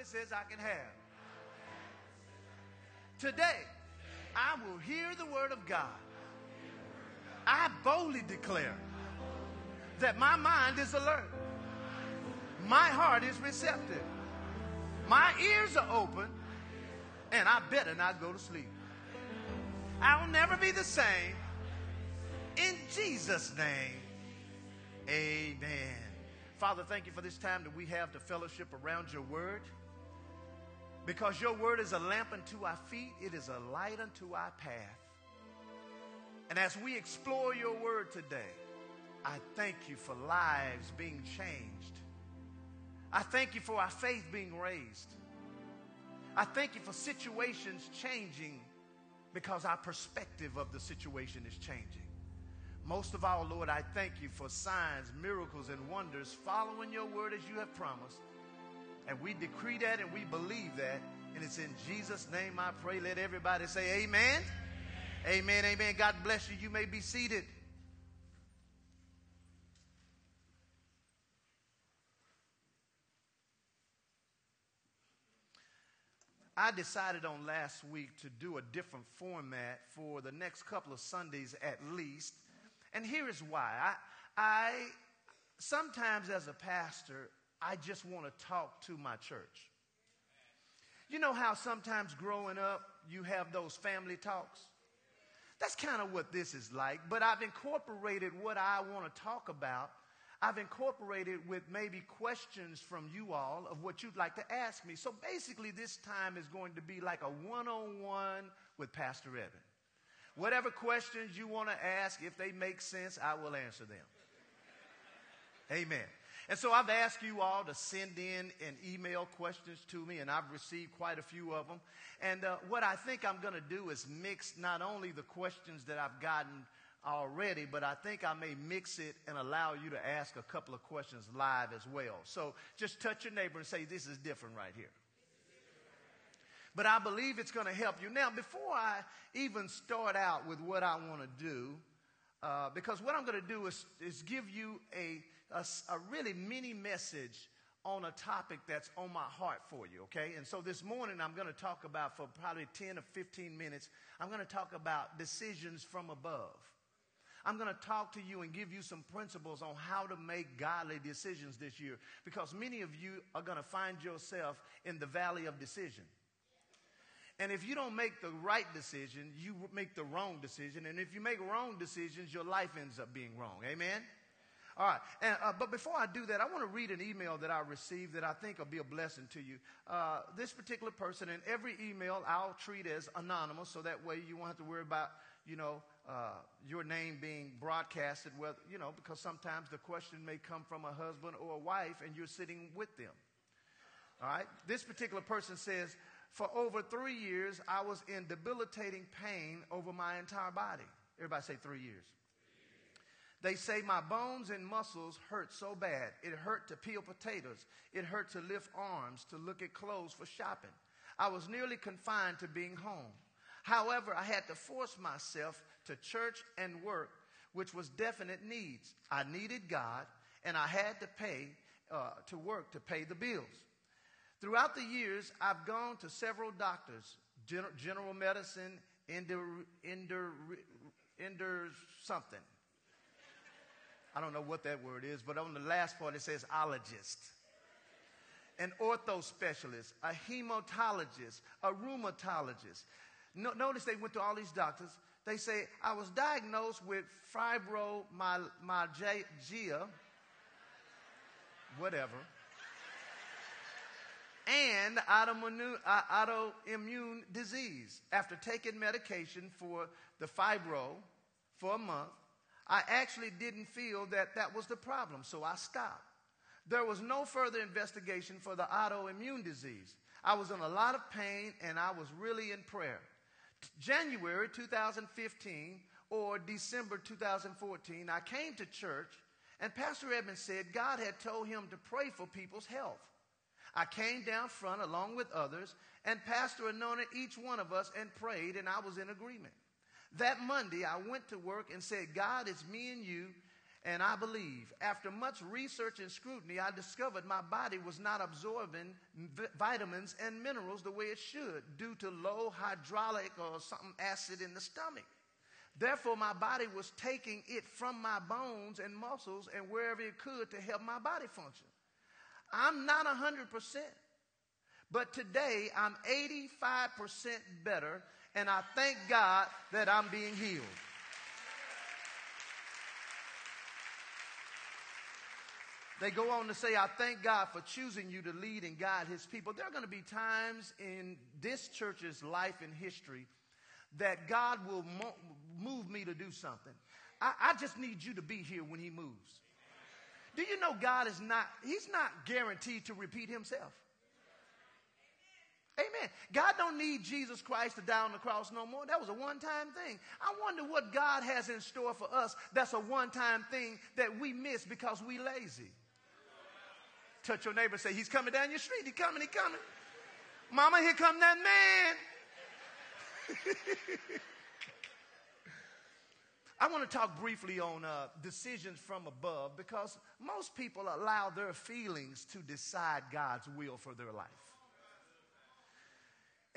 it says I can have. Today, I will hear the word of God. I boldly declare that my mind is alert. My heart is receptive. My ears are open, and I better not go to sleep. I'll never be the same. In Jesus' name, amen. Father, thank you for this time that we have to fellowship around your word. Because your word is a lamp unto our feet, it is a light unto our path. And as we explore your word today, I thank you for lives being changed. I thank you for our faith being raised. I thank you for situations changing because our perspective of the situation is changing. Most of all, Lord, I thank you for signs, miracles, and wonders following your word as you have promised. And we decree that and we believe that. And it's in Jesus' name I pray. Let everybody say amen. Amen. Amen. amen. God bless you. You may be seated. I decided on last week to do a different format for the next couple of Sundays at least. And here is why. I, I sometimes as a pastor, I just want to talk to my church. You know how sometimes growing up you have those family talks? That's kind of what this is like, but I've incorporated what I want to talk about I've incorporated with maybe questions from you all of what you'd like to ask me. So basically, this time is going to be like a one on one with Pastor Evan. Whatever questions you want to ask, if they make sense, I will answer them. Amen. And so I've asked you all to send in and email questions to me, and I've received quite a few of them. And uh, what I think I'm going to do is mix not only the questions that I've gotten already, but I think I may mix it and allow you to ask a couple of questions live as well. So just touch your neighbor and say, This is different right here. But I believe it's going to help you. Now, before I even start out with what I want to do, uh, because what I'm going to do is, is give you a, a, a really mini message on a topic that's on my heart for you, okay? And so this morning I'm going to talk about, for probably 10 or 15 minutes, I'm going to talk about decisions from above. I'm going to talk to you and give you some principles on how to make godly decisions this year because many of you are going to find yourself in the valley of decision. And if you don't make the right decision, you make the wrong decision. And if you make wrong decisions, your life ends up being wrong. Amen? All right. And, uh, but before I do that, I want to read an email that I received that I think will be a blessing to you. Uh, this particular person, in every email, I'll treat as anonymous, so that way you won't have to worry about, you know, uh, your name being broadcasted, whether, you know, because sometimes the question may come from a husband or a wife and you're sitting with them. All right? This particular person says, For over three years, I was in debilitating pain over my entire body. Everybody say three years. They say my bones and muscles hurt so bad. It hurt to peel potatoes. It hurt to lift arms, to look at clothes for shopping. I was nearly confined to being home. However, I had to force myself to church and work, which was definite needs. I needed God, and I had to pay uh, to work to pay the bills. Throughout the years, I've gone to several doctors, general, general medicine, ender, ender, ender something. I don't know what that word is, but on the last part it says ologist an ortho specialist, a hematologist, a rheumatologist, no, notice they went to all these doctors. They say, I was diagnosed with fibromyalgia, whatever, and autoimmune uh, disease. After taking medication for the fibro for a month, I actually didn't feel that that was the problem, so I stopped. There was no further investigation for the autoimmune disease. I was in a lot of pain and I was really in prayer. January 2015 or December 2014, I came to church and Pastor Edmonds said God had told him to pray for people's health. I came down front along with others, and Pastor anointed each one of us and prayed, and I was in agreement. That Monday, I went to work and said, God, it's me and you, And I believe, after much research and scrutiny, I discovered my body was not absorbing vitamins and minerals the way it should due to low hydraulic or something acid in the stomach. Therefore, my body was taking it from my bones and muscles and wherever it could to help my body function. I'm not 100%, but today I'm 85% better, and I thank God that I'm being healed. They go on to say, I thank God for choosing you to lead and guide his people. There are going to be times in this church's life and history that God will mo- move me to do something. I, I just need you to be here when he moves. Do you know God is not, he's not guaranteed to repeat himself. Amen. God don't need Jesus Christ to die on the cross no more. That was a one-time thing. I wonder what God has in store for us that's a one-time thing that we miss because we lazy. Touch your neighbor say, he's coming down your street. He coming, he coming. Mama, here come that man. I want to talk briefly on uh, decisions from above because most people allow their feelings to decide God's will for their life.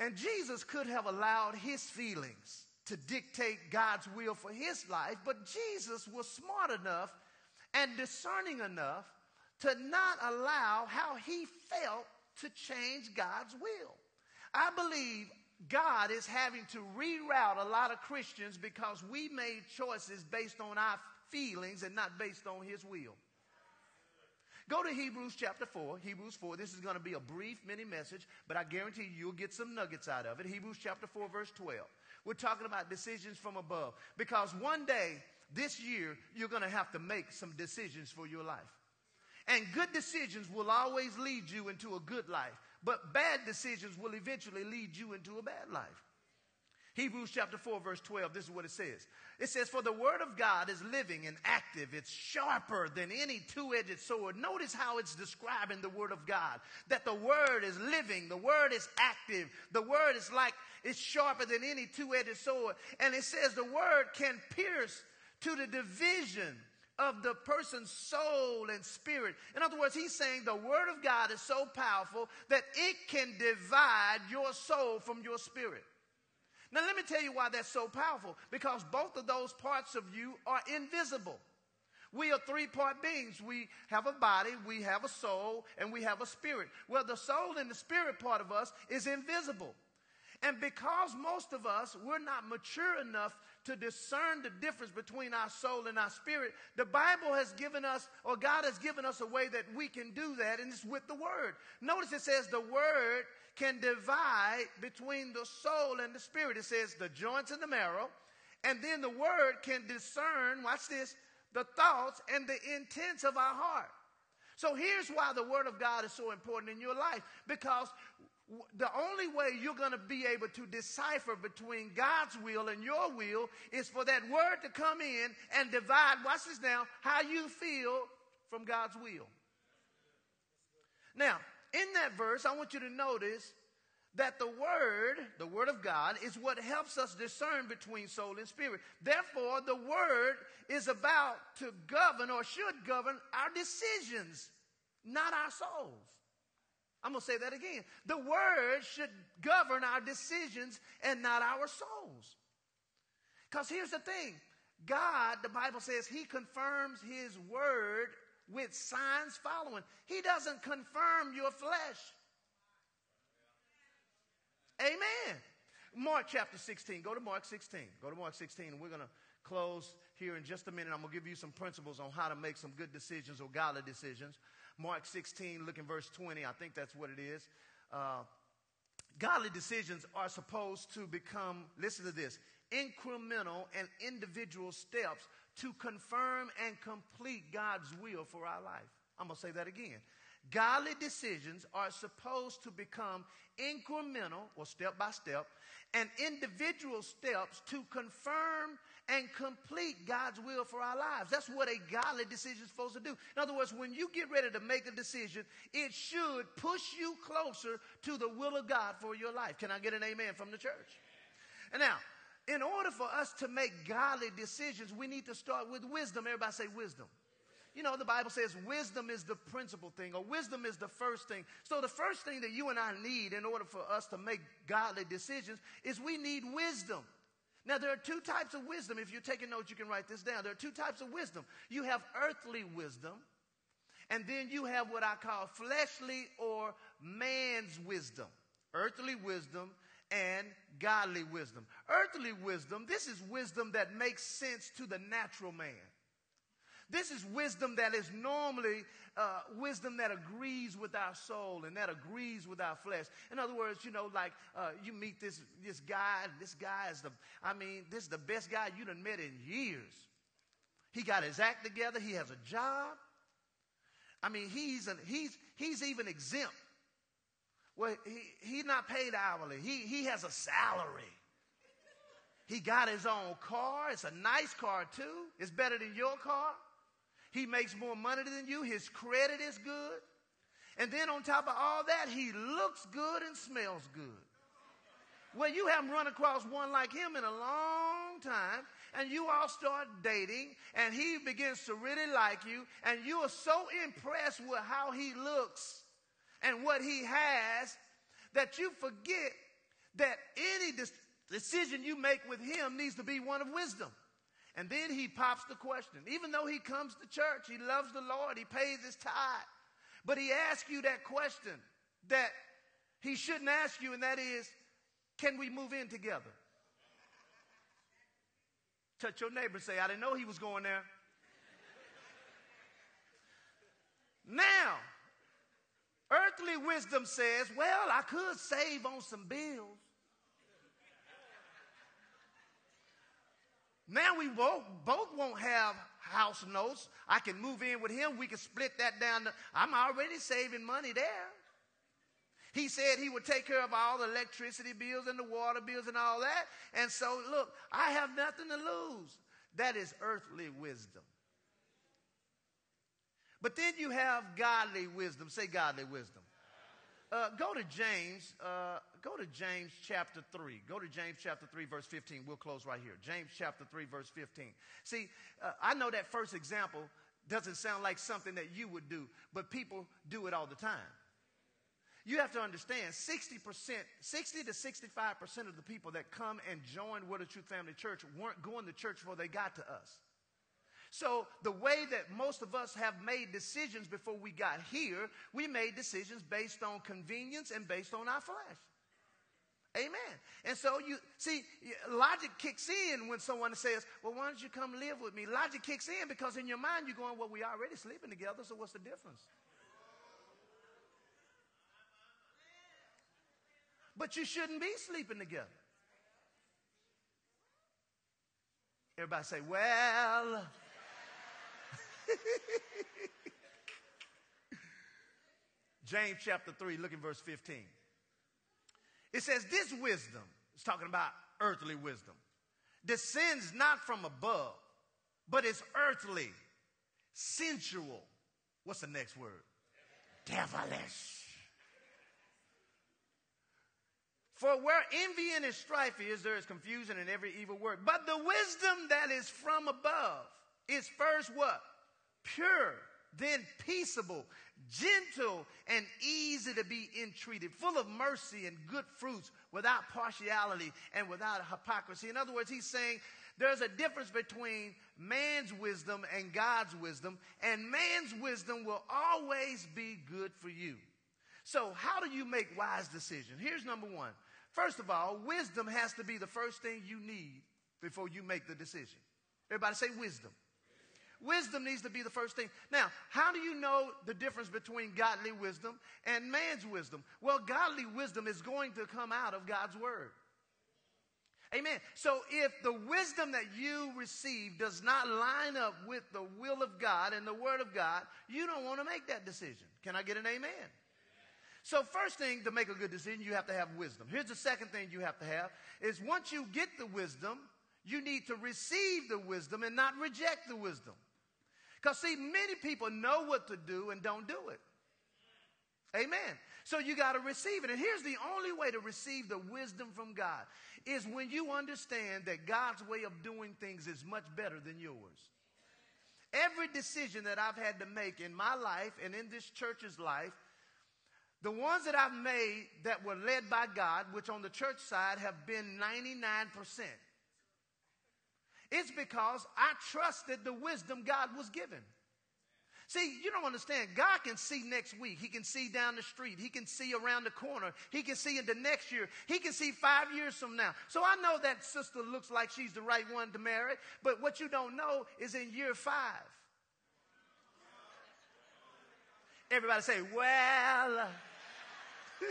And Jesus could have allowed his feelings to dictate God's will for his life, but Jesus was smart enough and discerning enough to not allow how he felt to change God's will. I believe God is having to reroute a lot of Christians because we made choices based on our feelings and not based on His will. Go to Hebrews chapter 4. Hebrews 4. This is going to be a brief mini message, but I guarantee you, you'll get some nuggets out of it. Hebrews chapter 4, verse 12. We're talking about decisions from above because one day this year, you're going to have to make some decisions for your life. And good decisions will always lead you into a good life. But bad decisions will eventually lead you into a bad life. Hebrews chapter 4, verse 12, this is what it says. It says, For the word of God is living and active. It's sharper than any two edged sword. Notice how it's describing the word of God. That the word is living, the word is active, the word is like, it's sharper than any two edged sword. And it says the word can pierce to the division of the person's soul and spirit. In other words, he's saying the Word of God is so powerful that it can divide your soul from your spirit. Now, let me tell you why that's so powerful. Because both of those parts of you are invisible. We are three part beings. We have a body, we have a soul, and we have a spirit. Well, the soul and the spirit part of us is invisible. And because most of us, we're not mature enough to discern the difference between our soul and our spirit, the Bible has given us, or God has given us a way that we can do that, and it's with the Word. Notice it says the Word can divide between the soul and the spirit. It says the joints and the marrow, and then the Word can discern, watch this, the thoughts and the intents of our heart. So here's why the Word of God is so important in your life because the only way you're going to be able to decipher between God's will and your will is for that word to come in and divide, watch this now, how you feel from God's will. Now, in that verse, I want you to notice that the word, the word of God, is what helps us discern between soul and spirit. Therefore, the word is about to govern or should govern our decisions, not our souls. I'm going to say that again. The word should govern our decisions and not our souls. Because here's the thing God, the Bible says, He confirms His word with signs following. He doesn't confirm your flesh. Amen. Mark chapter 16. Go to Mark 16. Go to Mark 16, we're going to close here in just a minute. I'm going to give you some principles on how to make some good decisions or godly decisions. Mark 16, look in verse 20. I think that's what it is. Uh, godly decisions are supposed to become, listen to this, incremental and individual steps to confirm and complete God's will for our life. I'm going to say that again. Godly decisions are supposed to become incremental or step by step and individual steps to confirm and complete God's will for our lives. That's what a godly decision is supposed to do. In other words, when you get ready to make a decision, it should push you closer to the will of God for your life. Can I get an amen from the church? And now, in order for us to make godly decisions, we need to start with wisdom. Everybody say wisdom. You know, the Bible says wisdom is the principal thing, or wisdom is the first thing. So, the first thing that you and I need in order for us to make godly decisions is we need wisdom. Now, there are two types of wisdom. If you're taking notes, you can write this down. There are two types of wisdom. You have earthly wisdom, and then you have what I call fleshly or man's wisdom. Earthly wisdom and godly wisdom. Earthly wisdom, this is wisdom that makes sense to the natural man. This is wisdom that is normally uh, wisdom that agrees with our soul and that agrees with our flesh. In other words, you know, like uh, you meet this this guy, and this guy is the, I mean, this is the best guy you done met in years. He got his act together. He has a job. I mean, he's an, he's he's even exempt. Well, he, he's not paid hourly. He he has a salary. He got his own car. It's a nice car too. It's better than your car. He makes more money than you. His credit is good. And then on top of all that, he looks good and smells good. Well, you haven't run across one like him in a long time, and you all start dating, and he begins to really like you, and you are so impressed with how he looks and what he has that you forget that any decision you make with him needs to be one of wisdom. And then he pops the question. Even though he comes to church, he loves the Lord, he pays his tithe. But he asks you that question that he shouldn't ask you, and that is, can we move in together? Touch your neighbor say, I didn't know he was going there. now, earthly wisdom says, well, I could save on some bills. Now we both, both won't have house notes. I can move in with him. We can split that down. To, I'm already saving money there. He said he would take care of all the electricity bills and the water bills and all that. And so, look, I have nothing to lose. That is earthly wisdom. But then you have godly wisdom. Say godly wisdom. Uh, go to James. Uh, go to James chapter 3. Go to James chapter 3, verse 15. We'll close right here. James chapter 3, verse 15. See, uh, I know that first example doesn't sound like something that you would do, but people do it all the time. You have to understand 60%, 60 to 65% of the people that come and join Word of Truth Family Church weren't going to church before they got to us. So, the way that most of us have made decisions before we got here, we made decisions based on convenience and based on our flesh. Amen. And so you see, logic kicks in when someone says, Well, why don't you come live with me? Logic kicks in because in your mind you're going, Well, we already sleeping together, so what's the difference? But you shouldn't be sleeping together. Everybody say, Well, James chapter 3, look at verse 15. It says, This wisdom, it's talking about earthly wisdom, descends not from above, but is earthly, sensual. What's the next word? Devilish. For where envy and strife is, there is confusion in every evil word. But the wisdom that is from above is first what? pure, then peaceable, gentle, and easy to be entreated, full of mercy and good fruits, without partiality and without hypocrisy. In other words, he's saying there's a difference between man's wisdom and God's wisdom, and man's wisdom will always be good for you. So, how do you make wise decisions? Here's number one. First of all, wisdom has to be the first thing you need before you make the decision. Everybody say wisdom. Wisdom needs to be the first thing. Now, how do you know the difference between godly wisdom and man's wisdom? Well, godly wisdom is going to come out of God's word. Amen. So if the wisdom that you receive does not line up with the will of God and the word of God, you don't want to make that decision. Can I get an amen? So first thing to make a good decision, you have to have wisdom. Here's the second thing you have to have is once you get the wisdom, you need to receive the wisdom and not reject the wisdom. Because, see, many people know what to do and don't do it. Amen. So you got to receive it. And here's the only way to receive the wisdom from God is when you understand that God's way of doing things is much better than yours. Every decision that I've had to make in my life and in this church's life, the ones that I've made that were led by God, which on the church side have been 99%, it's because I trusted the wisdom God was given. See, you don't understand. God can see next week. He can see down the street. He can see around the corner. He can see into next year. He can see five years from now. So I know that sister looks like she's the right one to marry, but what you don't know is in year five. Everybody say, well,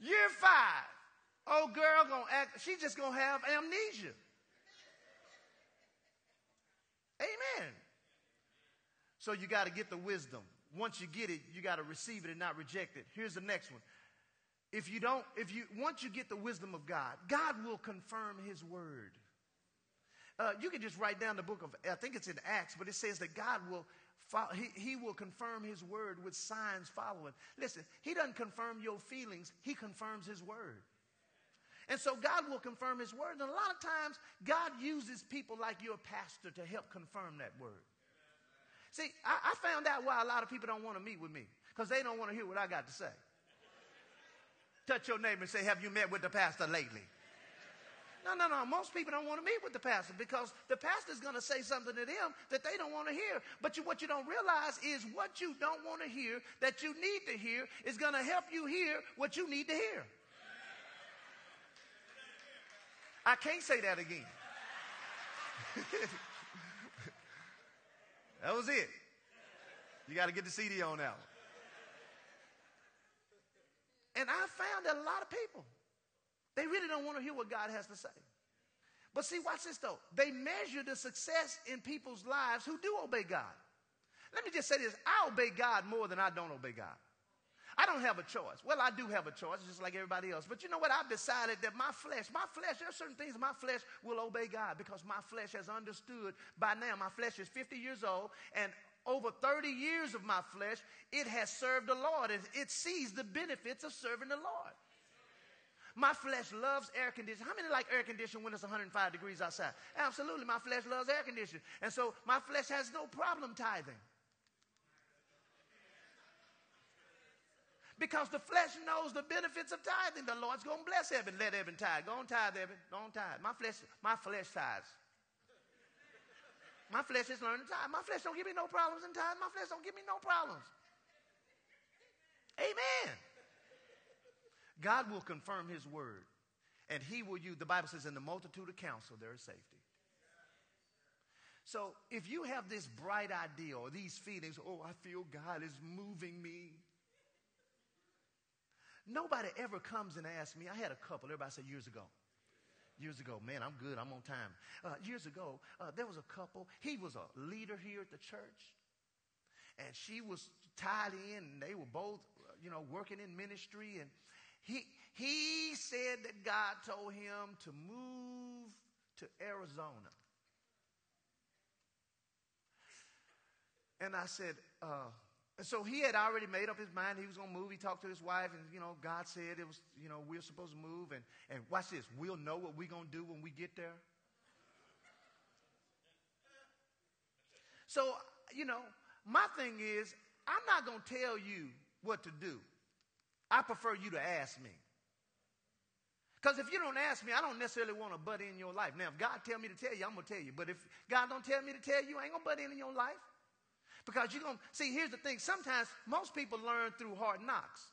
year five. Old girl gonna act, she's just gonna have amnesia. Amen. So you got to get the wisdom. Once you get it, you got to receive it and not reject it. Here's the next one. If you don't, if you, once you get the wisdom of God, God will confirm his word. Uh, you can just write down the book of, I think it's in Acts, but it says that God will, he, he will confirm his word with signs following. Listen, he doesn't confirm your feelings, he confirms his word. And so God will confirm his word. And a lot of times, God uses people like your pastor to help confirm that word. See, I, I found out why a lot of people don't want to meet with me because they don't want to hear what I got to say. Touch your neighbor and say, Have you met with the pastor lately? No, no, no. Most people don't want to meet with the pastor because the pastor's going to say something to them that they don't want to hear. But you, what you don't realize is what you don't want to hear that you need to hear is going to help you hear what you need to hear. I can't say that again. That was it. You got to get the CD on now. And I found that a lot of people, they really don't want to hear what God has to say. But see, watch this though. They measure the success in people's lives who do obey God. Let me just say this I obey God more than I don't obey God. I don't have a choice. Well, I do have a choice, just like everybody else. But you know what? I've decided that my flesh, my flesh, there are certain things my flesh will obey God because my flesh has understood by now. My flesh is 50 years old, and over 30 years of my flesh, it has served the Lord. and it sees the benefits of serving the Lord. My flesh loves air conditioning. How many like air conditioning when it's 105 degrees outside? Absolutely. My flesh loves air conditioning. And so my flesh has no problem tithing. Because the flesh knows the benefits of tithing. The Lord's going to bless Evan. Let Evan tithe. Go on tithe, Evan. Go on tithe. My flesh, my flesh tithes. My flesh is learning to tithe. My flesh don't give me no problems in tithe. My flesh don't give me no problems. Amen. God will confirm his word. And he will use, the Bible says, in the multitude of counsel, there is safety. So if you have this bright idea or these feelings, oh, I feel God is moving me. Nobody ever comes and asks me. I had a couple, everybody said years ago. Years ago, man, I'm good, I'm on time. Uh, years ago, uh, there was a couple. He was a leader here at the church, and she was tied in, and they were both, you know, working in ministry. And he, he said that God told him to move to Arizona. And I said, uh, and so he had already made up his mind he was going to move. He talked to his wife, and, you know, God said it was, you know, we're supposed to move. And, and watch this we'll know what we're going to do when we get there. So, you know, my thing is, I'm not going to tell you what to do. I prefer you to ask me. Because if you don't ask me, I don't necessarily want to butt in your life. Now, if God tell me to tell you, I'm going to tell you. But if God don't tell me to tell you, I ain't going to butt in in your life. Because you're going to see, here's the thing sometimes most people learn through hard knocks.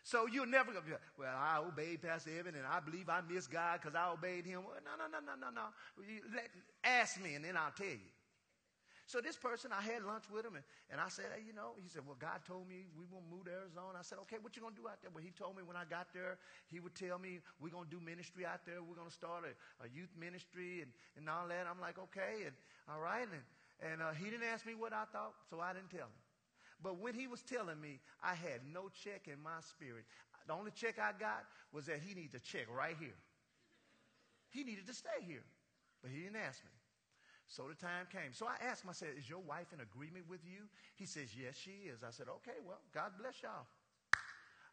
So you're never going to be like, well, I obeyed Pastor Evan and I believe I missed God because I obeyed him. Well, no, no, no, no, no, no. You let, ask me and then I'll tell you. So this person, I had lunch with him and, and I said, hey, you know, he said, well, God told me we won't move to Arizona. I said, okay, what you going to do out there? Well, he told me when I got there, he would tell me we're going to do ministry out there. We're going to start a, a youth ministry and, and all that. I'm like, okay. And all right. And, and uh, he didn't ask me what I thought, so I didn't tell him. But when he was telling me, I had no check in my spirit. The only check I got was that he needed to check right here. He needed to stay here, but he didn't ask me. So the time came. So I asked him, I said, Is your wife in agreement with you? He says, Yes, she is. I said, Okay, well, God bless y'all.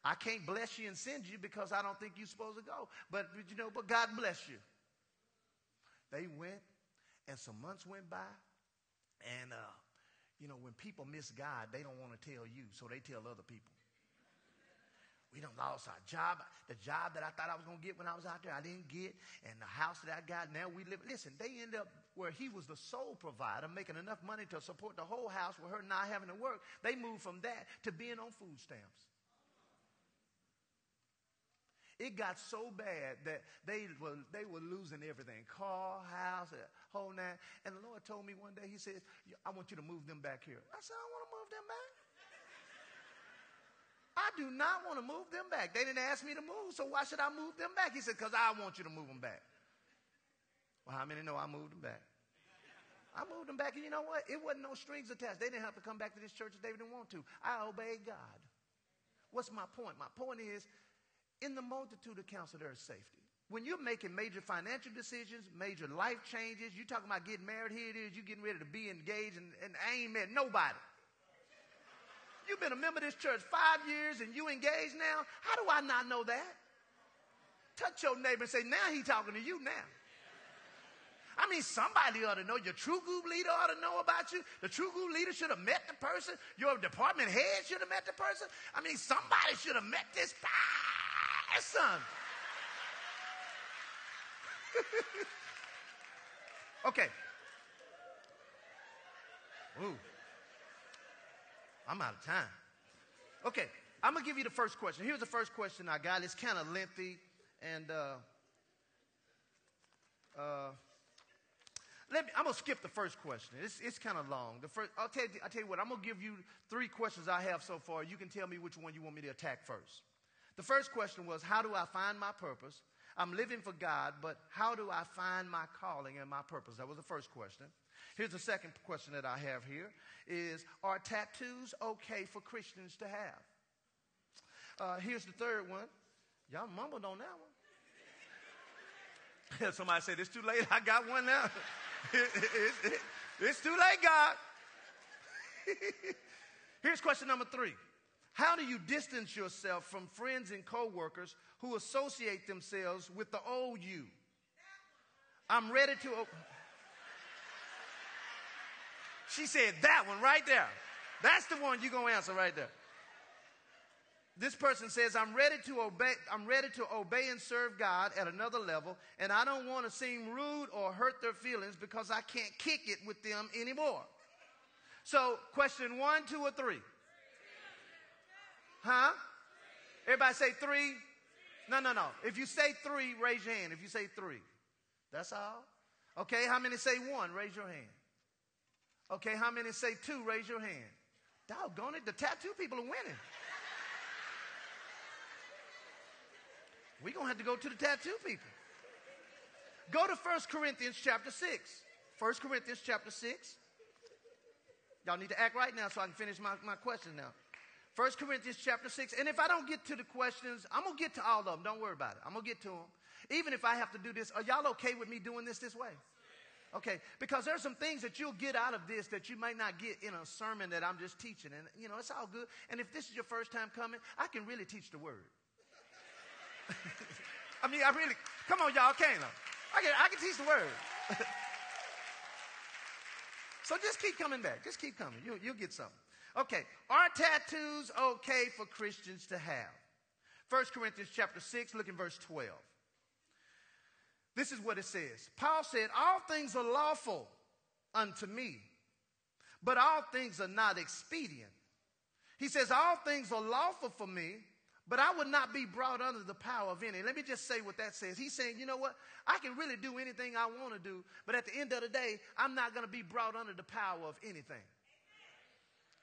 I can't bless you and send you because I don't think you're supposed to go. But you know, but God bless you. They went, and some months went by, and uh, you know, when people miss God, they don't want to tell you, so they tell other people. We done lost our job. The job that I thought I was going to get when I was out there, I didn't get. And the house that I got, now we live. Listen, they end up where he was the sole provider, making enough money to support the whole house with her not having to work. They moved from that to being on food stamps. It got so bad that they were, they were losing everything car, house, whole nine. And the Lord told me one day, He says, I want you to move them back here. I said, I want to move them back. I do not want to move them back. They didn't ask me to move, so why should I move them back? He said, Because I want you to move them back. Well, how many know I moved them back? I moved them back, and you know what? It wasn't no strings attached. They didn't have to come back to this church if they didn't want to. I obeyed God. What's my point? My point is in the multitude of counsel, there is safety. When you're making major financial decisions, major life changes, you're talking about getting married, here it is, you're getting ready to be engaged, and, and I ain't met nobody. You've been a member of this church five years and you engaged now? How do I not know that? Touch your neighbor and say, now he's talking to you now. I mean, somebody ought to know. Your true group leader ought to know about you. The true group leader should have met the person. Your department head should have met the person. I mean, somebody should have met this. Ah, son. okay. Ooh. I'm out of time. Okay, I'm gonna give you the first question. Here's the first question I got. It's kind of lengthy, and uh, uh, let me. I'm gonna skip the first question. It's it's kind of long. The first. I'll tell you. I'll tell you what. I'm gonna give you three questions I have so far. You can tell me which one you want me to attack first. The first question was, How do I find my purpose? I'm living for God, but how do I find my calling and my purpose? That was the first question. Here's the second question that I have here is are tattoos okay for Christians to have? Uh, here's the third one. Y'all mumbled on that one. Somebody said, It's too late. I got one now. it, it, it, it's too late, God. Here's question number three how do you distance yourself from friends and coworkers who associate themselves with the old you? I'm ready to. She said that one right there. That's the one you're going to answer right there. This person says, I'm ready to obey, I'm ready to obey and serve God at another level, and I don't want to seem rude or hurt their feelings because I can't kick it with them anymore. So, question one, two, or three? Huh? Everybody say three? No, no, no. If you say three, raise your hand. If you say three, that's all. Okay, how many say one? Raise your hand. Okay, how many say two? Raise your hand. Doggone it, the tattoo people are winning. We're going to have to go to the tattoo people. Go to 1 Corinthians chapter 6. 1 Corinthians chapter 6. Y'all need to act right now so I can finish my, my question now. 1 Corinthians chapter 6. And if I don't get to the questions, I'm going to get to all of them. Don't worry about it. I'm going to get to them. Even if I have to do this, are y'all okay with me doing this this way? Okay, because there's some things that you'll get out of this that you might not get in a sermon that I'm just teaching. And, you know, it's all good. And if this is your first time coming, I can really teach the word. I mean, I really, come on, y'all, can I? I can, I can teach the word. so just keep coming back. Just keep coming. You'll, you'll get something. Okay, are tattoos okay for Christians to have? 1 Corinthians chapter 6, look in verse 12. This is what it says. Paul said, All things are lawful unto me, but all things are not expedient. He says, All things are lawful for me, but I would not be brought under the power of any. Let me just say what that says. He's saying, you know what? I can really do anything I want to do, but at the end of the day, I'm not going to be brought under the power of anything.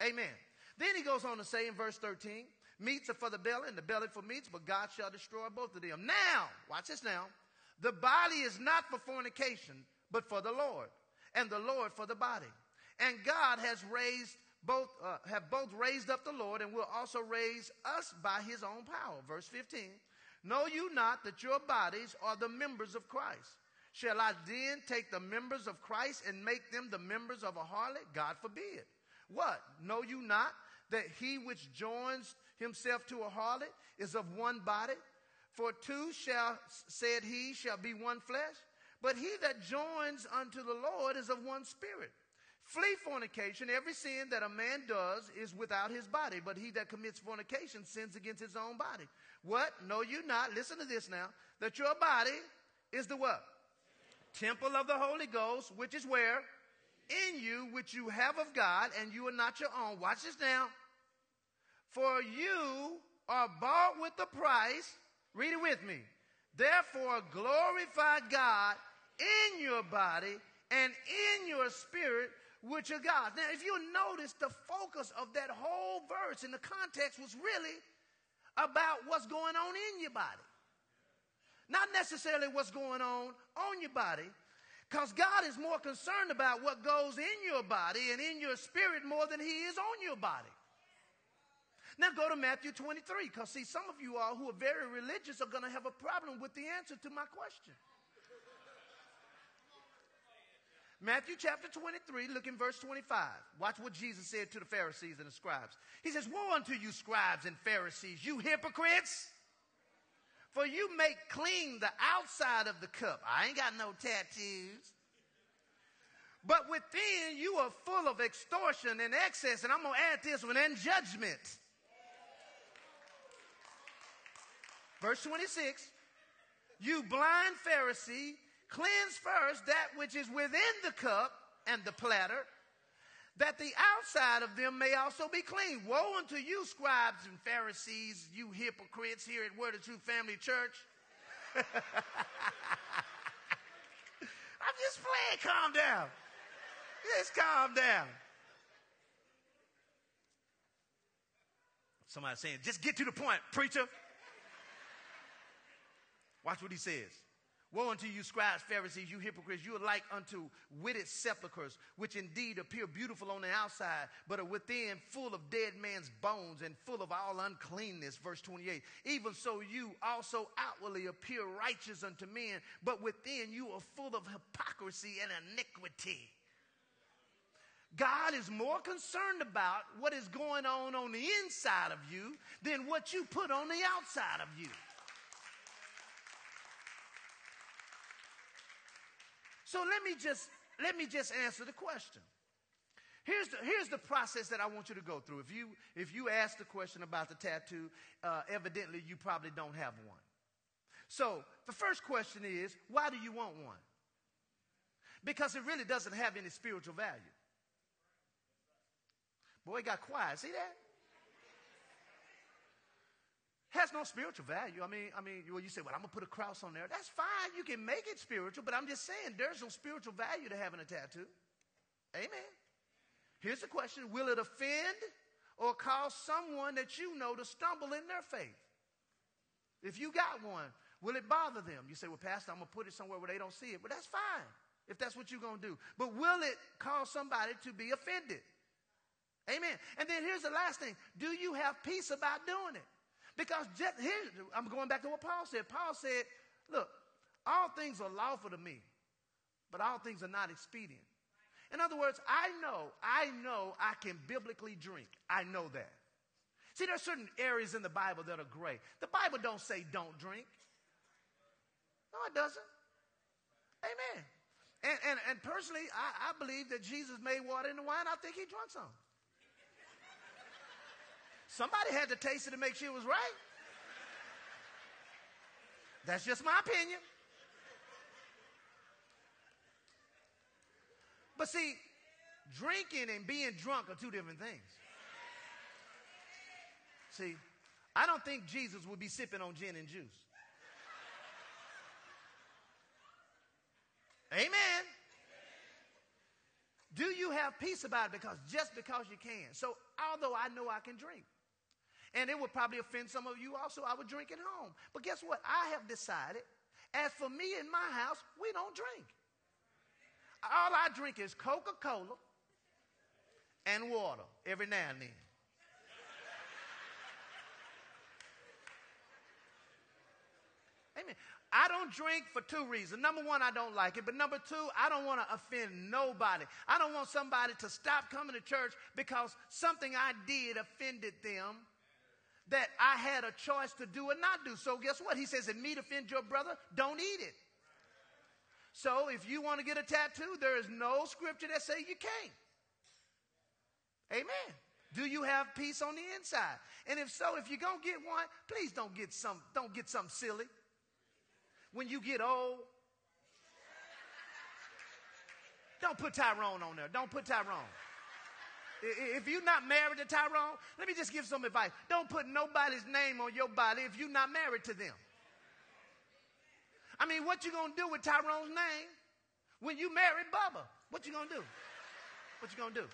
Amen. Then he goes on to say in verse 13, meats are for the belly and the belly for meats, but God shall destroy both of them. Now, watch this now. The body is not for fornication, but for the Lord, and the Lord for the body. And God has raised both, uh, have both raised up the Lord and will also raise us by his own power. Verse 15. Know you not that your bodies are the members of Christ? Shall I then take the members of Christ and make them the members of a harlot? God forbid. What? Know you not that he which joins himself to a harlot is of one body? For two shall, said he, shall be one flesh. But he that joins unto the Lord is of one spirit. Flee fornication. Every sin that a man does is without his body, but he that commits fornication sins against his own body. What? Know you not, listen to this now, that your body is the what? Temple of the Holy Ghost, which is where? In you, which you have of God, and you are not your own. Watch this now. For you are bought with a price. Read it with me. Therefore, glorify God in your body and in your spirit, which are God's. Now, if you notice, the focus of that whole verse in the context was really about what's going on in your body. Not necessarily what's going on on your body, because God is more concerned about what goes in your body and in your spirit more than He is on your body. Now go to Matthew 23, because see, some of you all who are very religious are going to have a problem with the answer to my question. Matthew chapter 23, look in verse 25. Watch what Jesus said to the Pharisees and the scribes. He says, Woe unto you, scribes and Pharisees, you hypocrites! For you make clean the outside of the cup. I ain't got no tattoos. But within you are full of extortion and excess, and I'm going to add this one, and judgment. Verse 26 You blind Pharisee, cleanse first that which is within the cup and the platter, that the outside of them may also be clean. Woe unto you, scribes and Pharisees, you hypocrites here at Word of Truth Family Church. I'm just playing. Calm down. Just calm down. Somebody saying, just get to the point, preacher. Watch what he says. Woe unto you, scribes, Pharisees, you hypocrites! You are like unto whited sepulchres, which indeed appear beautiful on the outside, but are within full of dead man's bones and full of all uncleanness. Verse 28. Even so, you also outwardly appear righteous unto men, but within you are full of hypocrisy and iniquity. God is more concerned about what is going on on the inside of you than what you put on the outside of you. So let me just let me just answer the question. Here's the, here's the process that I want you to go through. If you if you ask the question about the tattoo, uh, evidently you probably don't have one. So the first question is, why do you want one? Because it really doesn't have any spiritual value. Boy, got quiet. See that? Has no spiritual value. I mean, I mean, well, you say, well, I'm gonna put a cross on there. That's fine. You can make it spiritual, but I'm just saying there's no spiritual value to having a tattoo. Amen. Here's the question: Will it offend or cause someone that you know to stumble in their faith? If you got one, will it bother them? You say, well, Pastor, I'm gonna put it somewhere where they don't see it. But that's fine if that's what you're gonna do. But will it cause somebody to be offended? Amen. And then here's the last thing: Do you have peace about doing it? Because just here, I'm going back to what Paul said. Paul said, look, all things are lawful to me, but all things are not expedient. In other words, I know, I know I can biblically drink. I know that. See, there are certain areas in the Bible that are great. The Bible don't say don't drink. No, it doesn't. Amen. And, and, and personally, I, I believe that Jesus made water into wine. I think he drank some. Somebody had to taste it to make sure it was right. That's just my opinion. But see, drinking and being drunk are two different things. See, I don't think Jesus would be sipping on gin and juice. Amen. Do you have peace about it? Because just because you can. So, although I know I can drink, and it would probably offend some of you also. I would drink at home. But guess what? I have decided, as for me in my house, we don't drink. All I drink is Coca Cola and water every now and then. Amen. I don't drink for two reasons. Number one, I don't like it. But number two, I don't want to offend nobody. I don't want somebody to stop coming to church because something I did offended them that I had a choice to do or not do. So guess what? He says, if meat offend your brother, don't eat it. So if you want to get a tattoo, there is no scripture that say you can't. Amen. Do you have peace on the inside? And if so, if you're gonna get one, please don't get some, don't get something silly. When you get old, don't put Tyrone on there. Don't put Tyrone. If you're not married to Tyrone, let me just give some advice. Don't put nobody's name on your body if you're not married to them. I mean, what you gonna do with Tyrone's name when you marry Bubba? What you gonna do? What you gonna do?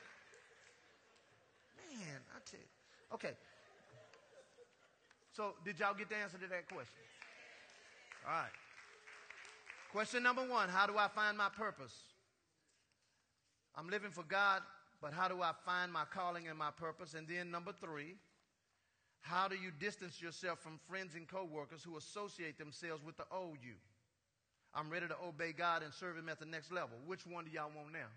Man, I tell you. Okay. So, did y'all get the answer to that question? All right. Question number one How do I find my purpose? I'm living for God but how do I find my calling and my purpose? And then number three, how do you distance yourself from friends and coworkers who associate themselves with the old you? I'm ready to obey God and serve Him at the next level. Which one do y'all want now?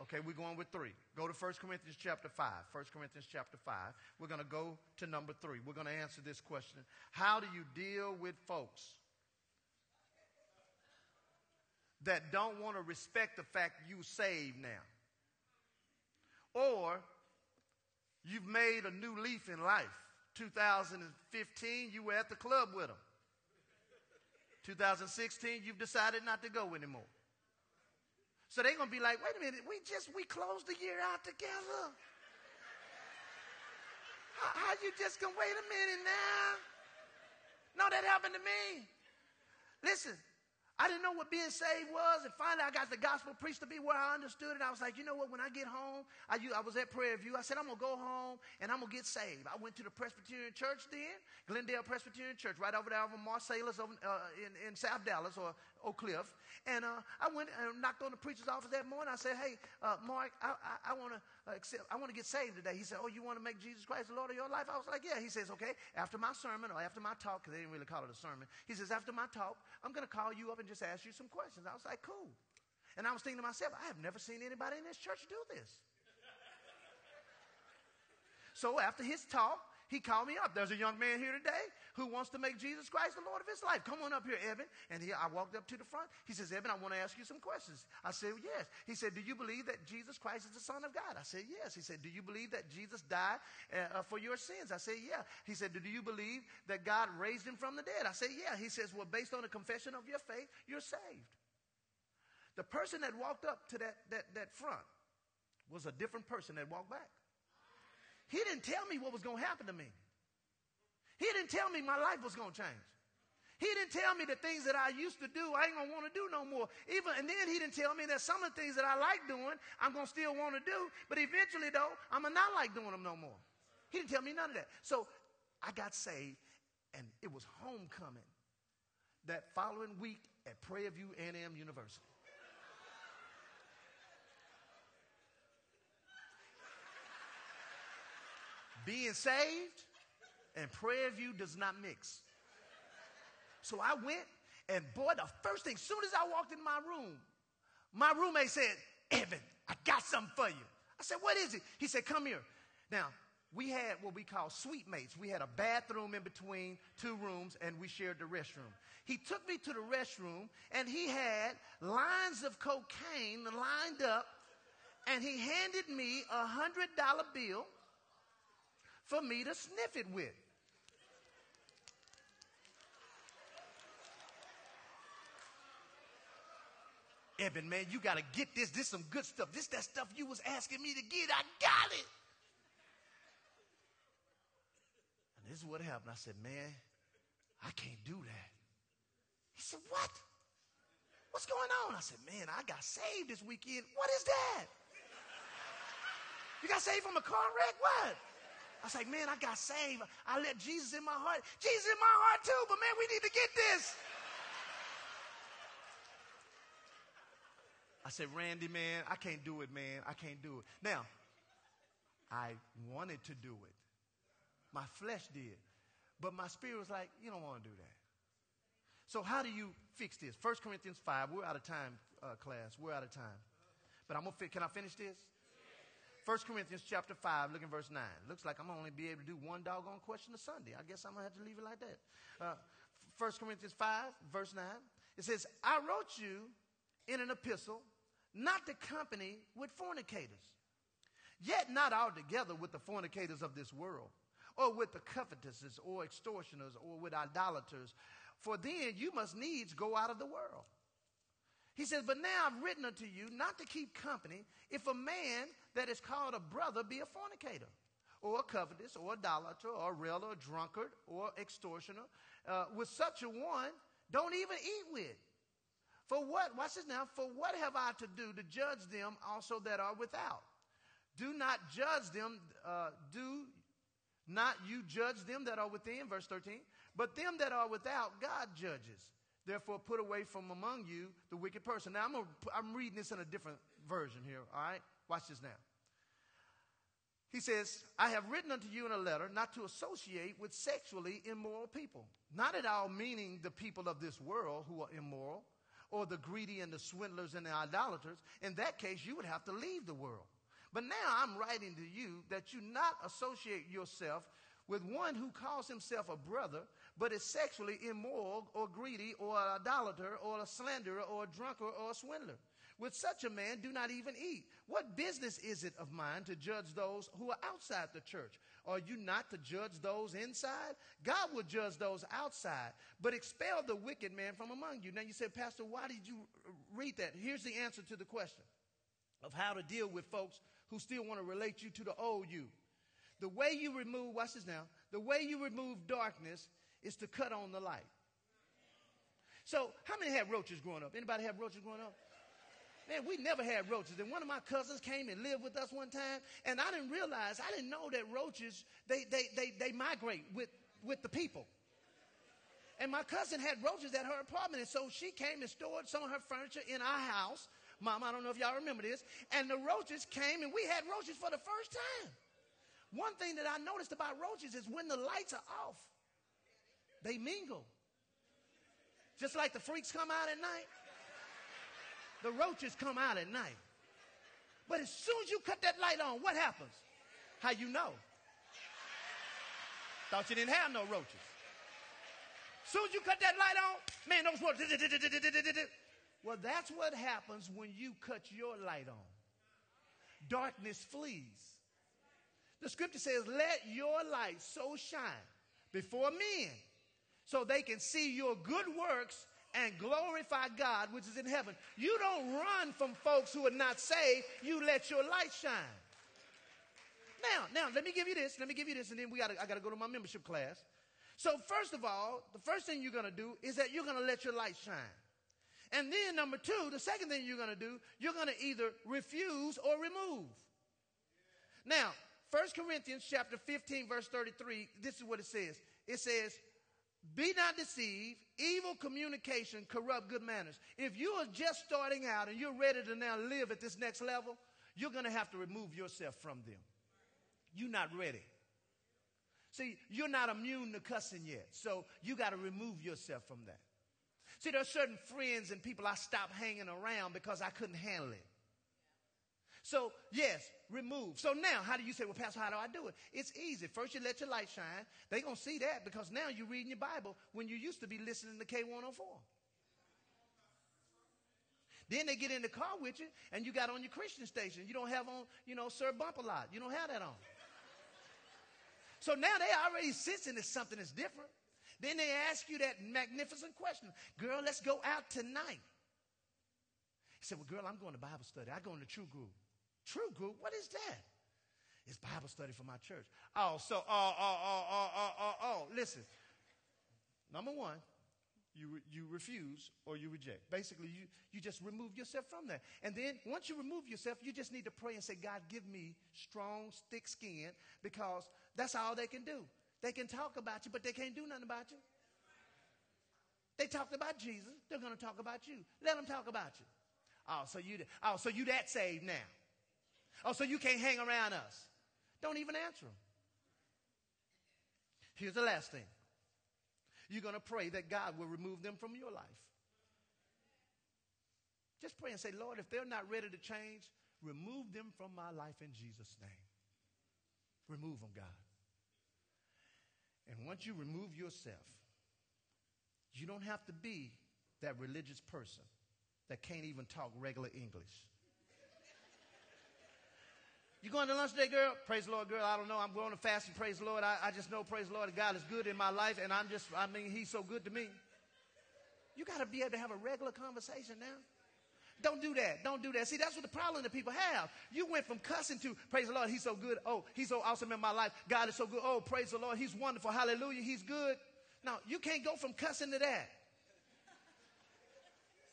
Okay, we're going with three. Go to 1 Corinthians chapter 5. 1 Corinthians chapter 5. We're going to go to number three. We're going to answer this question. How do you deal with folks that don't want to respect the fact you saved now? Or you've made a new leaf in life. 2015, you were at the club with them. 2016, you've decided not to go anymore. So they're to be like, wait a minute, we just, we closed the year out together. How, how you just to wait a minute now? No, that happened to me. Listen, I didn't know what being saved was, and finally I got the gospel preached to me where I understood it. I was like, you know what? When I get home, I, I was at Prairie View. I said, I'm to go home and I'm to get saved. I went to the Presbyterian Church then, Glendale Presbyterian Church, right over there over Marsalis over, uh, in, in South Dallas or Oak Cliff. And uh, I went and knocked on the preacher's office that morning. I said, hey, uh, Mark, I, I, I want to accept, I want to get saved today. He said, oh, you want to make Jesus Christ the Lord of your life? I was like, yeah. He says, okay, after my sermon or after my talk, because they didn't really call it a sermon. He says, after my talk, I'm going to call you up and just ask you some questions questions. I was like, cool. And I was thinking to myself, I have never seen anybody in this church do this. so after his talk, he called me up. There's a young man here today who wants to make Jesus Christ the Lord of his life. Come on up here, Evan. And he, I walked up to the front. He says, Evan, I want to ask you some questions. I said, yes. He said, do you believe that Jesus Christ is the Son of God? I said, yes. He said, do you believe that Jesus died uh, uh, for your sins? I said, yeah. He said, do you believe that God raised him from the dead? I said, yeah. He says, well, based on the confession of your faith, you're saved. The person that walked up to that, that, that front was a different person that walked back. He didn't tell me what was going to happen to me. He didn't tell me my life was going to change. He didn't tell me the things that I used to do, I ain't gonna want to do no more. Even and then he didn't tell me that some of the things that I like doing, I'm gonna still want to do. But eventually, though, I'm gonna not like doing them no more. He didn't tell me none of that. So I got saved, and it was homecoming that following week at Prairie View A&M University. Being saved and Prairie View does not mix. So I went, and boy, the first thing, soon as I walked in my room, my roommate said, Evan, I got something for you. I said, What is it? He said, Come here. Now, we had what we call suite mates. We had a bathroom in between two rooms, and we shared the restroom. He took me to the restroom, and he had lines of cocaine lined up, and he handed me a hundred dollar bill for me to sniff it with. Evan, man, you got to get this. This some good stuff. This that stuff you was asking me to get. I got it. And this is what happened. I said, man, I can't do that. He said, what? What's going on? I said, man, I got saved this weekend. What is that? You got saved from a car wreck? What? I like, man, I got saved. I let Jesus in my heart. Jesus in my heart too, but man, we need to get this. I said, Randy, man, I can't do it, man. I can't do it. Now, I wanted to do it. My flesh did. But my spirit was like, you don't want to do that. So how do you fix this? 1 Corinthians 5. We're out of time, uh, class. We're out of time. But I'm gonna fi- can I finish this? 1 Corinthians chapter 5, look at verse 9. Looks like I'm gonna only be able to do one doggone question a Sunday. I guess I'm gonna have to leave it like that. Uh, 1 Corinthians 5, verse 9. It says, I wrote you in an epistle not to company with fornicators, yet not altogether with the fornicators of this world, or with the covetous, or extortioners, or with idolaters, for then you must needs go out of the world. He says, But now I've written unto you not to keep company if a man that is called a brother be a fornicator, or a covetous, or a idolater, or a railer, or drunkard, or extortioner. Uh, with such a one, don't even eat with. For what, watch this now, for what have I to do to judge them also that are without? Do not judge them, uh, do not you judge them that are within, verse 13, but them that are without, God judges. Therefore, put away from among you the wicked person. Now, I'm, gonna, I'm reading this in a different version here, all right? Watch this now. He says, I have written unto you in a letter not to associate with sexually immoral people. Not at all meaning the people of this world who are immoral, or the greedy and the swindlers and the idolaters. In that case, you would have to leave the world. But now I'm writing to you that you not associate yourself with one who calls himself a brother, but is sexually immoral or greedy or an idolater or a slanderer or a drunkard or a swindler. With such a man, do not even eat. What business is it of mine to judge those who are outside the church? Are you not to judge those inside? God will judge those outside, but expel the wicked man from among you. Now you say, Pastor, why did you read that? Here's the answer to the question of how to deal with folks who still want to relate you to the old you. The way you remove, watch this now, the way you remove darkness is to cut on the light. So, how many had roaches growing up? Anybody have roaches growing up? Man, we never had roaches. And one of my cousins came and lived with us one time, and I didn't realize, I didn't know that roaches, they, they, they, they migrate with, with the people. And my cousin had roaches at her apartment, and so she came and stored some of her furniture in our house. Mom, I don't know if y'all remember this. And the roaches came, and we had roaches for the first time. One thing that I noticed about roaches is when the lights are off, they mingle. Just like the freaks come out at night the roaches come out at night. But as soon as you cut that light on, what happens? How you know? Thought you didn't have no roaches. Soon as you cut that light on, man, those roaches. Well, that's what happens when you cut your light on. Darkness flees. The scripture says, Let your light so shine before men so they can see your good works and glorify God which is in heaven. You don't run from folks who are not saved, you let your light shine. Now, now let me give you this, let me give you this, and then we gotta I gotta go to my membership class. So, first of all, the first thing you're gonna do is that you're gonna let your light shine. And then number two, the second thing you're gonna do, you're gonna either refuse or remove. Now, 1 Corinthians chapter 15, verse 33, this is what it says. It says, be not deceived. Evil communication corrupt good manners. If you are just starting out and you're ready to now live at this next level, you're going to have to remove yourself from them. You're not ready. See, you're not immune to cussing yet. So you got to remove yourself from that. See, there are certain friends and people I stopped hanging around because I couldn't handle it. So, yes, remove. So now, how do you say, well, Pastor, how do I do it? It's easy. First, you let your light shine. They're going to see that because now you're reading your Bible when you used to be listening to K104. Then they get in the car with you and you got on your Christian station. You don't have on, you know, Sir Bump a lot. You don't have that on. So now they already sensing that something is different. Then they ask you that magnificent question Girl, let's go out tonight. He said, Well, girl, I'm going to Bible study. I go in the true group. True group? What is that? It's Bible study for my church. Oh, so, oh, oh, oh, oh, oh, oh, oh. oh listen. Number one, you, you refuse or you reject. Basically, you, you just remove yourself from that. And then once you remove yourself, you just need to pray and say, God, give me strong, thick skin because that's all they can do. They can talk about you, but they can't do nothing about you. They talked about Jesus. They're going to talk about you. Let them talk about you. Oh, so you, oh, so you that saved now. Oh, so you can't hang around us. Don't even answer them. Here's the last thing. You're going to pray that God will remove them from your life. Just pray and say, Lord, if they're not ready to change, remove them from my life in Jesus' name. Remove them, God. And once you remove yourself, you don't have to be that religious person that can't even talk regular English. You going to lunch today, girl? Praise the Lord, girl. I don't know. I'm going to fast and praise the Lord. I, I just know, praise the Lord, God is good in my life, and I'm just, I mean, He's so good to me. You got to be able to have a regular conversation now. Don't do that. Don't do that. See, that's what the problem that people have. You went from cussing to praise the Lord. He's so good. Oh, he's so awesome in my life. God is so good. Oh, praise the Lord. He's wonderful. Hallelujah. He's good. Now, you can't go from cussing to that.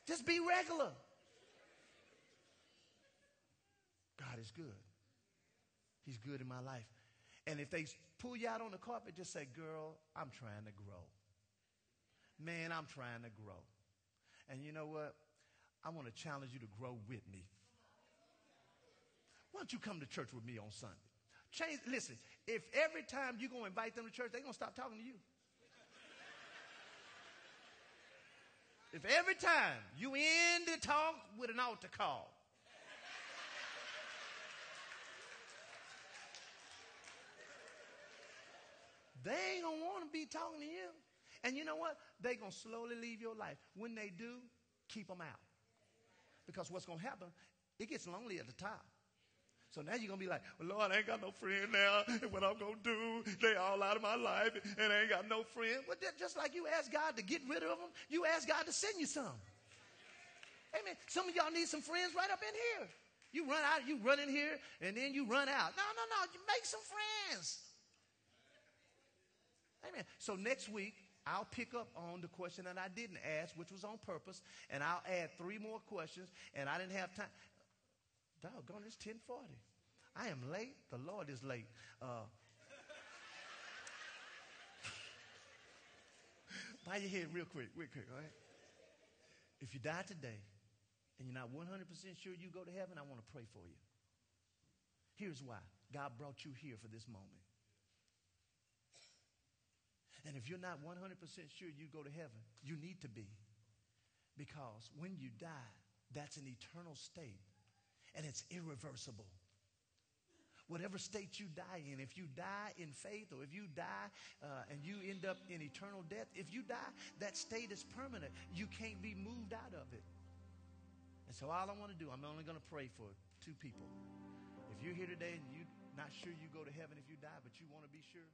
Just be regular. God is good. He's good in my life. And if they pull you out on the carpet, just say, Girl, I'm trying to grow. Man, I'm trying to grow. And you know what? I want to challenge you to grow with me. Why don't you come to church with me on Sunday? Change, listen, if every time you go invite them to church, they're going to stop talking to you. If every time you end the talk with an altar call, they ain't gonna want to be talking to you. And you know what? They're gonna slowly leave your life. When they do, keep them out. Because what's gonna happen, it gets lonely at the top. So now you're gonna be like, well, Lord, I ain't got no friend now. And what I'm gonna do, they all out of my life, and I ain't got no friend. Well, just like you ask God to get rid of them, you ask God to send you some. Amen. Some of y'all need some friends right up in here. You run out, you run in here, and then you run out. No, no, no. You make some friends. Amen. So next week, I'll pick up on the question that I didn't ask, which was on purpose, and I'll add three more questions, and I didn't have time. Doggone, it's 1040. I am late. The Lord is late. Uh, bow your head real quick, real quick, all right? If you die today and you're not 100% sure you go to heaven, I want to pray for you. Here's why God brought you here for this moment. And if you're not 100% sure you go to heaven, you need to be. Because when you die, that's an eternal state and it's irreversible. Whatever state you die in, if you die in faith or if you die uh, and you end up in eternal death, if you die, that state is permanent. You can't be moved out of it. And so all I want to do, I'm only going to pray for two people. If you're here today and you're not sure you go to heaven if you die, but you want to be sure,